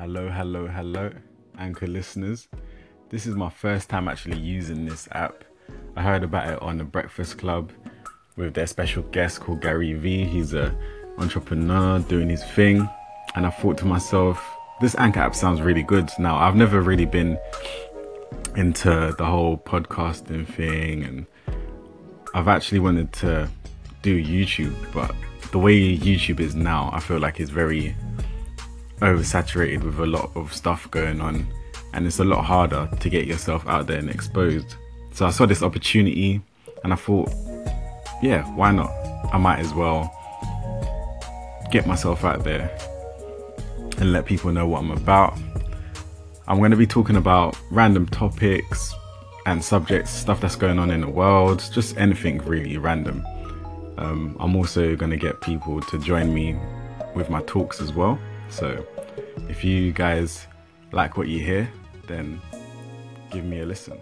Hello, hello, hello, Anchor listeners. This is my first time actually using this app. I heard about it on the Breakfast Club with their special guest called Gary Vee. He's a entrepreneur doing his thing, and I thought to myself, this Anchor app sounds really good. Now, I've never really been into the whole podcasting thing, and I've actually wanted to do YouTube, but the way YouTube is now, I feel like it's very oversaturated with a lot of stuff going on, and it's a lot harder to get yourself out there and exposed. So I saw this opportunity, and I thought, yeah, why not? I might as well get myself out there and let people know what I'm about. I'm going to be talking about random topics and subjects, stuff that's going on in the world, just anything really random. Um, I'm also going to get people to join me with my talks as well. So if you guys like what you hear, then give me a listen.